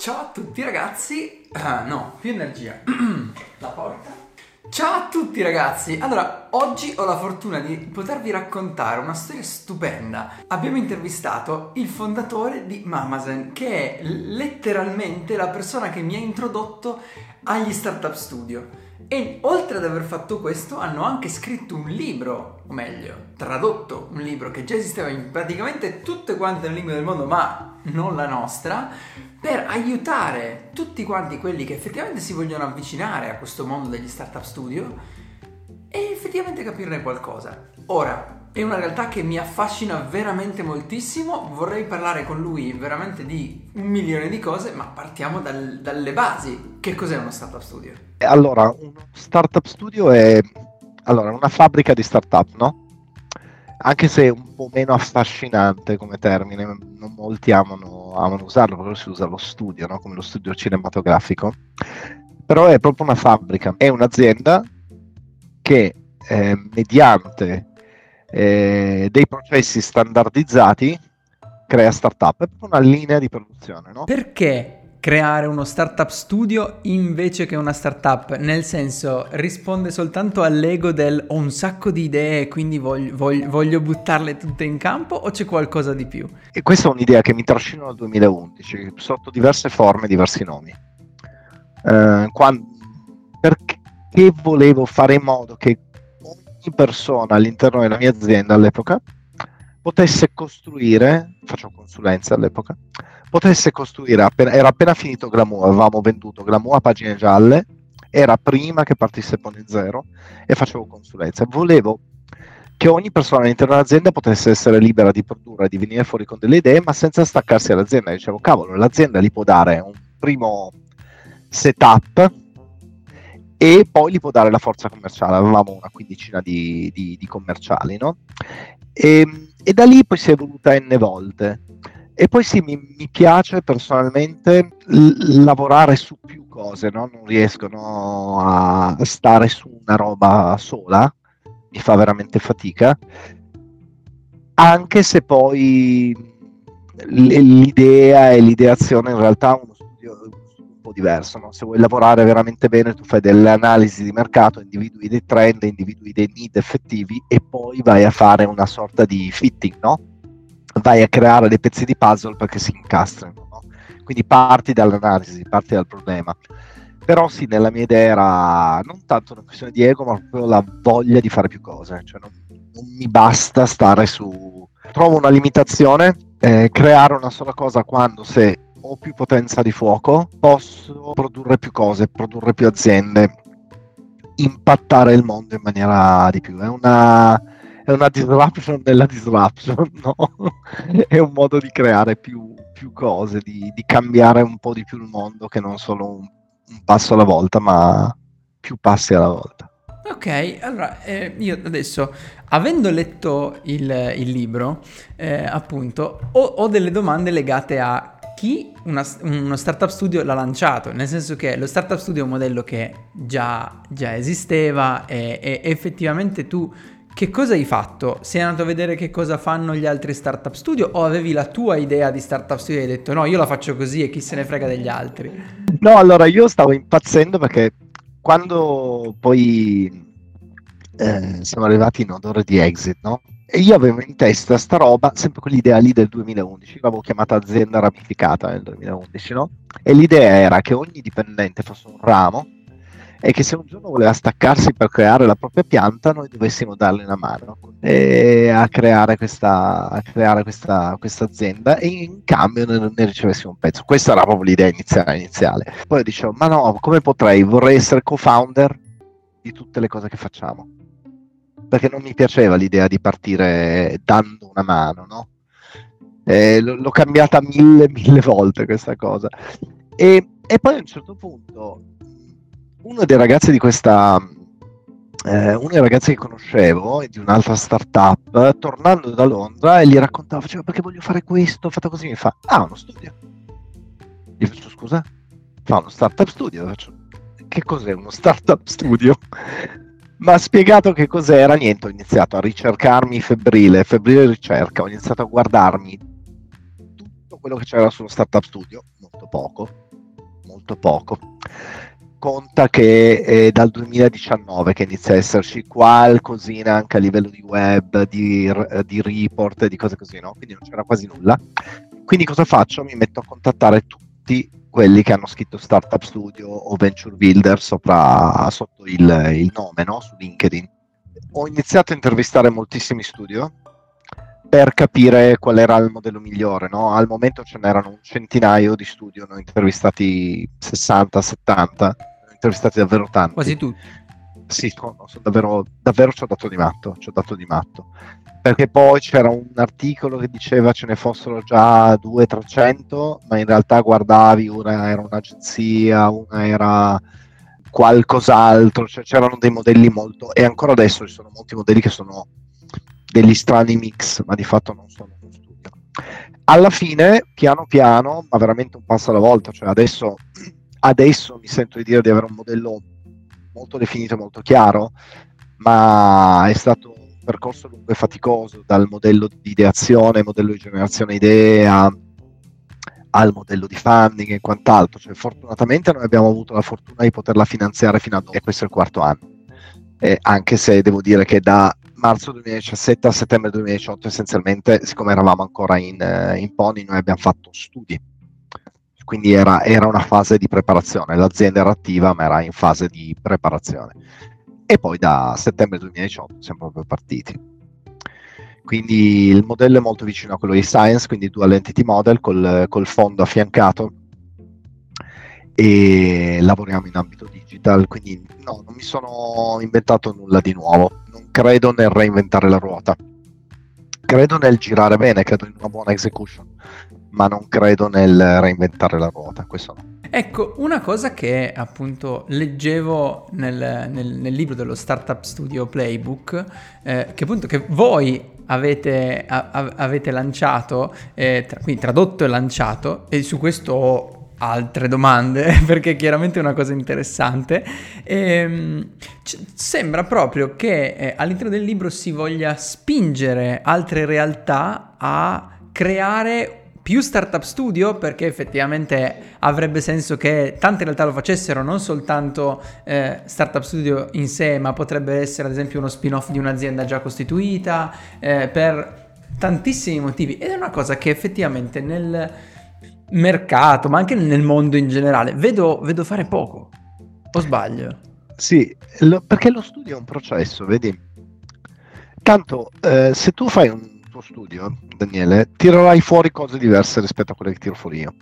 Ciao a tutti ragazzi, ah, no, più energia, la porta. Ciao a tutti ragazzi, allora oggi ho la fortuna di potervi raccontare una storia stupenda. Abbiamo intervistato il fondatore di Mamazen, che è letteralmente la persona che mi ha introdotto agli Startup Studio. E oltre ad aver fatto questo, hanno anche scritto un libro, o meglio, tradotto un libro che già esisteva in praticamente tutte quante le lingue del mondo, ma non la nostra, per aiutare tutti quanti quelli che effettivamente si vogliono avvicinare a questo mondo degli startup studio e effettivamente capirne qualcosa. Ora, è una realtà che mi affascina veramente moltissimo, vorrei parlare con lui veramente di un milione di cose, ma partiamo dal, dalle basi. Che cos'è uno startup studio? Allora, uno startup studio è allora, una fabbrica di startup, no? Anche se è un po' meno affascinante come termine, non molti amano, amano usarlo, però si usa lo studio, no? come lo studio cinematografico. Però è proprio una fabbrica, è un'azienda che eh, mediante eh, dei processi standardizzati crea startup, è proprio una linea di produzione. No? Perché creare uno startup studio invece che una startup? Nel senso, risponde soltanto all'ego del ho un sacco di idee, quindi voglio, voglio, voglio buttarle tutte in campo o c'è qualcosa di più? E questa è un'idea che mi trascino dal 2011, sotto diverse forme, diversi nomi. Eh, quando, perché volevo fare in modo che persona all'interno della mia azienda all'epoca potesse costruire, faccio consulenza all'epoca, potesse costruire, appena, era appena finito Glamour, avevamo venduto Glamour a pagine gialle, era prima che partisse Pony Zero e facevo consulenza. Volevo che ogni persona all'interno dell'azienda potesse essere libera di produrre, di venire fuori con delle idee, ma senza staccarsi dall'azienda. Dicevo, cavolo, l'azienda gli può dare un primo setup e poi gli può dare la forza commerciale. Avevamo una quindicina di, di, di commerciali, no? E, e, da lì poi si è evoluta n volte. E poi sì, mi, mi piace personalmente l- lavorare su più cose, no? non riesco no, a stare su una roba sola, mi fa veramente fatica, anche se poi l'idea e l'ideazione in realtà po' diverso. No? Se vuoi lavorare veramente bene, tu fai delle analisi di mercato, individui dei trend, individui dei need effettivi e poi vai a fare una sorta di fitting, no? Vai a creare dei pezzi di puzzle perché si incastrano. No? Quindi parti dall'analisi, parti dal problema. Però sì, nella mia idea era non tanto una questione di ego, ma proprio la voglia di fare più cose. Cioè non, non mi basta stare su... Trovo una limitazione, eh, creare una sola cosa quando se ho più potenza di fuoco, posso produrre più cose, produrre più aziende, impattare il mondo in maniera di più. È una, è una disruption nella disruption, no? è un modo di creare più, più cose, di, di, cambiare un po' di più il mondo che non solo un, un passo alla volta, ma più passi alla volta. Ok, allora eh, io adesso, avendo letto il, il libro, eh, appunto, ho, ho, delle domande legate a chi una, uno startup studio l'ha lanciato, nel senso che lo startup studio è un modello che già, già esisteva e, e, effettivamente tu che cosa hai fatto? Sei andato a vedere che cosa fanno gli altri startup studio o avevi la tua idea di startup studio e hai detto no, io la faccio così e chi se ne frega degli altri? No, allora io stavo impazzendo perché quando poi eh, siamo arrivati in odore di exit, no? E io avevo in testa sta roba, sempre quell'idea lì del 2011, l'avevo chiamata azienda ramificata nel 2011, no? E l'idea era che ogni dipendente fosse un ramo e che se un giorno voleva staccarsi per creare la propria pianta, noi dovessimo dargli una mano a creare questa, a creare questa, questa azienda e in cambio ne, ne, ricevessimo un pezzo. Questa era proprio l'idea iniziale. iniziale. Poi dicevo, ma no, come potrei? Vorrei essere co-founder di tutte le cose che facciamo perché non mi piaceva l'idea di partire dando una mano, no? Eh, l'ho cambiata mille, mille volte questa cosa. E, e, poi a un certo punto uno dei ragazzi di questa, eh, uno dei ragazzi che conoscevo di un'altra startup, tornando da Londra, e gli raccontava, faceva perché voglio fare questo, ho fatto così, mi fa, ah, uno studio. Gli faccio, scusa? Fa uno startup studio. Faccio, che cos'è uno startup studio? Ma spiegato che cos'era, niente, ho iniziato a ricercarmi febbrile, febbrile ricerca, ho iniziato a guardarmi tutto quello che c'era sullo Startup Studio, molto poco, molto poco. Conta che è dal 2019 che inizia a esserci qualcosina anche a livello di web, di, di report, di cose così, no? Quindi non c'era quasi nulla. Quindi cosa faccio? Mi metto a contattare tutti quelli che hanno scritto Startup Studio o Venture Builder sopra, sotto il, il nome no? su LinkedIn. Ho iniziato a intervistare moltissimi studio per capire qual era il modello migliore. No? Al momento ce n'erano un centinaio di studio, ne ho intervistati 60, 70, ne ho intervistati davvero tanti. Quasi tutti. Sì, no, sono davvero, davvero ci ho dato di matto, ci ho dato di matto. Perché poi c'era un articolo che diceva ce ne fossero già 200-300, ma in realtà guardavi, una era un'agenzia, una era qualcos'altro, cioè c'erano dei modelli molto... e ancora adesso ci sono molti modelli che sono degli strani mix, ma di fatto non sono uno studio. Alla fine, piano piano, ma veramente un passo alla volta, cioè adesso, adesso mi sento di dire di avere un modello molto definito, molto chiaro, ma è stato un percorso lungo e faticoso dal modello di ideazione, modello di generazione idee a, al modello di funding e quant'altro. Cioè, fortunatamente noi abbiamo avuto la fortuna di poterla finanziare fino ad oggi e questo è il quarto anno. Eh, anche se devo dire che da marzo 2017 a settembre 2018 essenzialmente, siccome eravamo ancora in, eh, in Pony, noi abbiamo fatto studi. Quindi era, era, una fase di preparazione, l'azienda era attiva ma era in fase di preparazione. E poi da settembre 2018 siamo proprio partiti. Quindi il modello è molto vicino a quello di Science, quindi Dual Entity Model col, col fondo affiancato. E lavoriamo in ambito digital, quindi no, non mi sono inventato nulla di nuovo, non credo nel reinventare la ruota, credo nel girare bene, credo in una buona execution, ma non credo nel reinventare la ruota, questo no. Ecco, una cosa che appunto leggevo nel, nel, nel libro dello Startup Studio Playbook, eh, che appunto che voi avete, a, avete lanciato, eh, tra, quindi tradotto e lanciato, e su questo altre domande perché chiaramente è una cosa interessante. Ehm, c- sembra proprio che eh, all'interno del libro si voglia spingere altre realtà a creare più startup studio perché effettivamente avrebbe senso che tante realtà lo facessero, non soltanto eh, startup studio in sé, ma potrebbe essere ad esempio uno spin-off di un'azienda già costituita eh, per tantissimi motivi ed è una cosa che effettivamente nel mercato, ma anche nel mondo in generale, vedo, vedo fare poco. O sbaglio? Sì, lo, perché lo studio è un processo, vedi? Tanto, eh, se tu fai un tuo studio, Daniele, tirerai fuori cose diverse rispetto a quelle che tiro fuori io.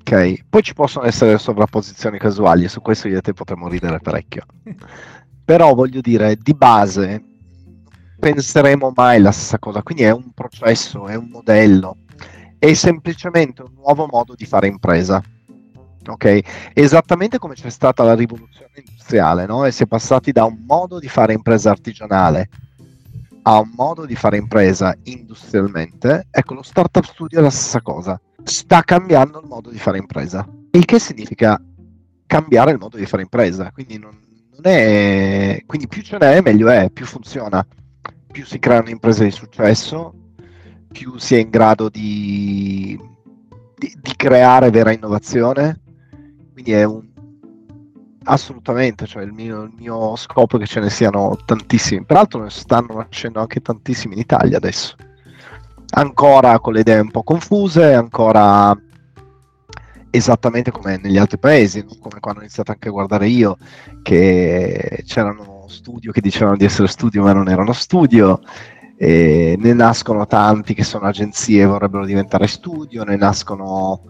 Ok? Poi ci possono essere sovrapposizioni casuali, e su questo io e te potremmo ridere parecchio. Però voglio dire, di base, penseremo mai la stessa cosa. Quindi è un processo, è un modello è semplicemente un nuovo modo di fare impresa. Ok? Esattamente come c'è stata la rivoluzione industriale, no? E si è passati da un modo di fare impresa artigianale a un modo di fare impresa industrialmente, ecco, lo startup studio è la stessa cosa. Sta cambiando il modo di fare impresa. Il che significa cambiare il modo di fare impresa. Quindi, non, non è... Quindi più ce n'è, meglio è, più funziona. Più si creano imprese di successo, più si è in grado di, di, di creare vera innovazione. Quindi è un, assolutamente, cioè il mio, il mio, scopo è che ce ne siano tantissimi. Peraltro ne stanno nascendo anche tantissimi in Italia adesso. Ancora con le idee un po' confuse, ancora esattamente come negli altri paesi, come quando ho iniziato anche a guardare io, che c'erano studio che dicevano di essere studio ma non erano studio, ne nascono tanti che sono agenzie e vorrebbero diventare studio, ne nascono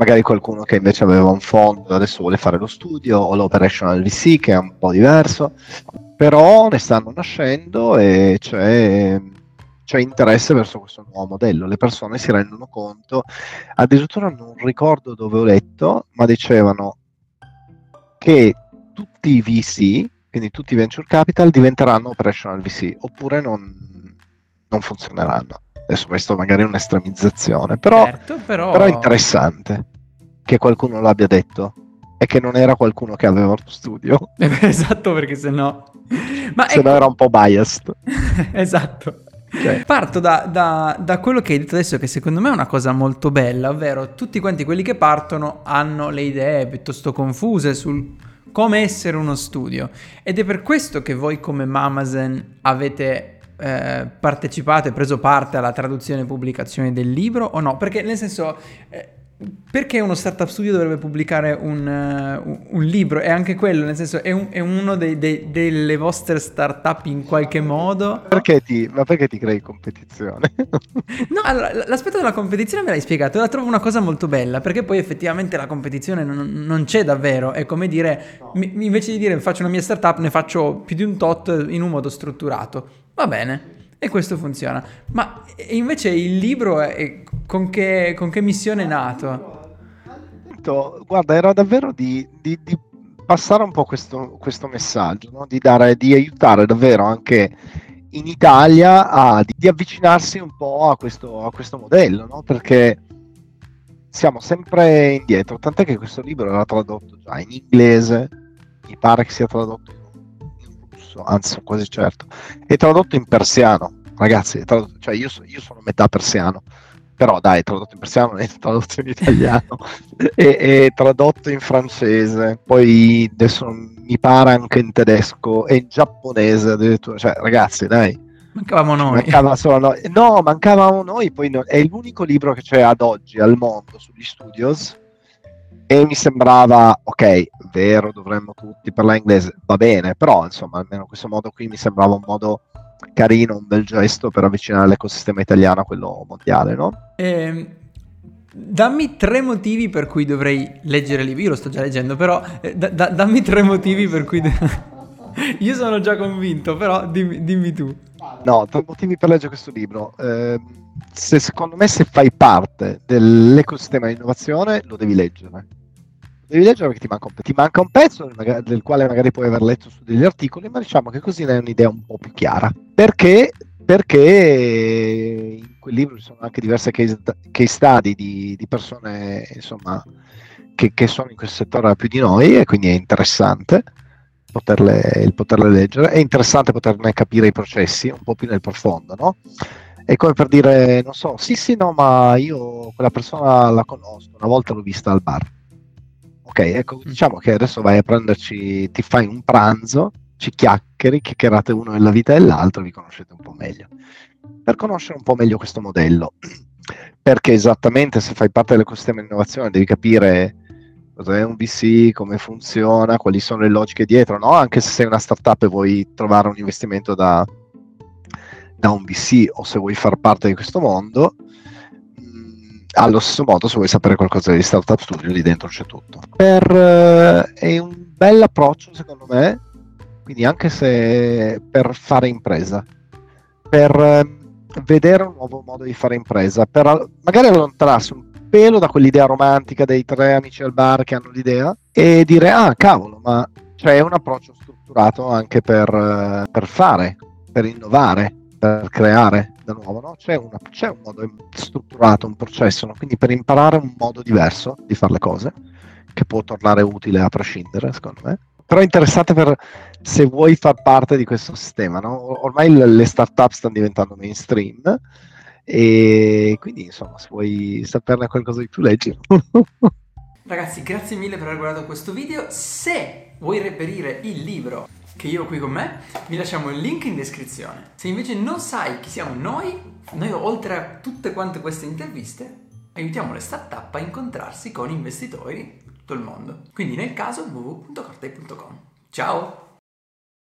magari qualcuno che invece aveva un fondo adesso vuole fare lo studio o l'operational VC che è un po' diverso, però ne stanno nascendo e c'è, c'è interesse verso questo nuovo modello, le persone si rendono conto, addirittura non ricordo dove ho letto, ma dicevano che tutti i VC, quindi tutti i venture capital diventeranno operational VC, oppure non, non funzioneranno. Adesso questo magari è un'estremizzazione, però, certo, però... però è interessante che qualcuno l'abbia detto e che non era qualcuno che aveva lo studio. esatto, perché se no... Ma se ecco... no era un po' biased. esatto. Cioè. Parto da, da, da, quello che hai detto adesso, che secondo me è una cosa molto bella, ovvero tutti quanti quelli che partono hanno le idee piuttosto confuse sul come essere uno studio. Ed è per questo che voi come Mamazen avete eh, partecipato e preso parte alla traduzione e pubblicazione del libro o no? Perché nel senso... Eh, perché uno startup studio dovrebbe pubblicare un, uh, un, libro? È anche quello, nel senso, è, un, è uno dei, dei, delle vostre startup in qualche modo? Perché ti, ma perché ti crei competizione? no, allora, l'aspetto della competizione me l'hai spiegato, la trovo una cosa molto bella, perché poi effettivamente la competizione non, non c'è davvero, è come dire, no. mi, invece di dire faccio una mia startup, ne faccio più di un tot in un modo strutturato. Va bene. E questo funziona. Ma invece il libro è, con, che, con che missione è nato? Guarda, era davvero di, di, di passare un po' questo, questo messaggio, no? di, dare, di aiutare davvero anche in Italia a, di, avvicinarsi un po' a questo, a questo modello, no? perché siamo sempre indietro, tant'è che questo libro era tradotto già in inglese, mi pare che sia tradotto russo, anzi quasi certo, è tradotto in persiano, ragazzi, tradotto, cioè io, so, io, sono metà persiano, però dai, è tradotto in persiano, non è tradotto in italiano, è, è, tradotto in francese, poi adesso mi pare anche in tedesco e in giapponese addirittura, cioè ragazzi dai. Mancavamo noi. Mancava solo noi. No, mancavamo noi, poi no, è l'unico libro che c'è ad oggi al mondo sugli studios e mi sembrava, ok, vero, dovremmo tutti parlare inglese, va bene, però insomma, almeno questo modo qui mi sembrava un modo carino, un bel gesto per avvicinare l'ecosistema italiano a quello mondiale, no? Eh, dammi tre motivi per cui dovrei leggere il libro, io lo sto già leggendo, però eh, da, da, dammi tre motivi per cui... De- io sono già convinto, però dimmi, dimmi, tu. No, tre motivi per leggere questo libro. Eh, se, secondo me se fai parte dell'ecosistema di innovazione lo devi leggere devi leggere perché ti manca un, ti manca un pezzo del, del quale magari puoi aver letto su degli articoli, ma diciamo che così ne hai un'idea un po' più chiara. Perché? Perché in quel libro ci sono anche diverse case, case study di, di persone insomma, che, che, sono in questo settore più di noi e quindi è interessante poterle, poterle leggere. È interessante poterne capire i processi un po' più nel profondo, no? È come per dire, non so, sì sì no, ma io quella persona la conosco, una volta l'ho vista al bar Ok, ecco, mm. diciamo che adesso vai a prenderci, ti fai un pranzo, ci chiacchieri, chiacchierate uno nella vita e l'altro, vi conoscete un po' meglio. Per conoscere un po' meglio questo modello, perché esattamente se fai parte dell'ecosistema di innovazione devi capire cos'è un VC, come funziona, quali sono le logiche dietro, no? Anche se sei una startup e vuoi trovare un investimento da, da un VC o se vuoi far parte di questo mondo, allo stesso modo, se vuoi sapere qualcosa di Startup Studio, lì dentro c'è tutto. Per, eh, è un bel approccio, secondo me, quindi anche se per fare impresa, per eh, vedere un nuovo modo di fare impresa, per magari allontanarsi un pelo da quell'idea romantica dei tre amici al bar che hanno l'idea e dire, ah, cavolo, ma c'è un approccio strutturato anche per, eh, per fare, per innovare, per creare da nuovo, no? c'è, una, c'è, un modo strutturato, un processo, no? quindi per imparare un modo diverso di fare le cose, che può tornare utile a prescindere, secondo me. Però interessante per se vuoi far parte di questo sistema. No? Ormai le startup stanno diventando mainstream e quindi insomma se vuoi saperne qualcosa di più leggi. Ragazzi, grazie mille per aver guardato questo video. Se vuoi reperire il libro che io ho qui con me, vi lasciamo il link in descrizione. Se invece non sai chi siamo noi, noi oltre a tutte quante queste interviste, aiutiamo le startup a incontrarsi con investitori di tutto il mondo. Quindi nel caso www.cortei.com. Ciao!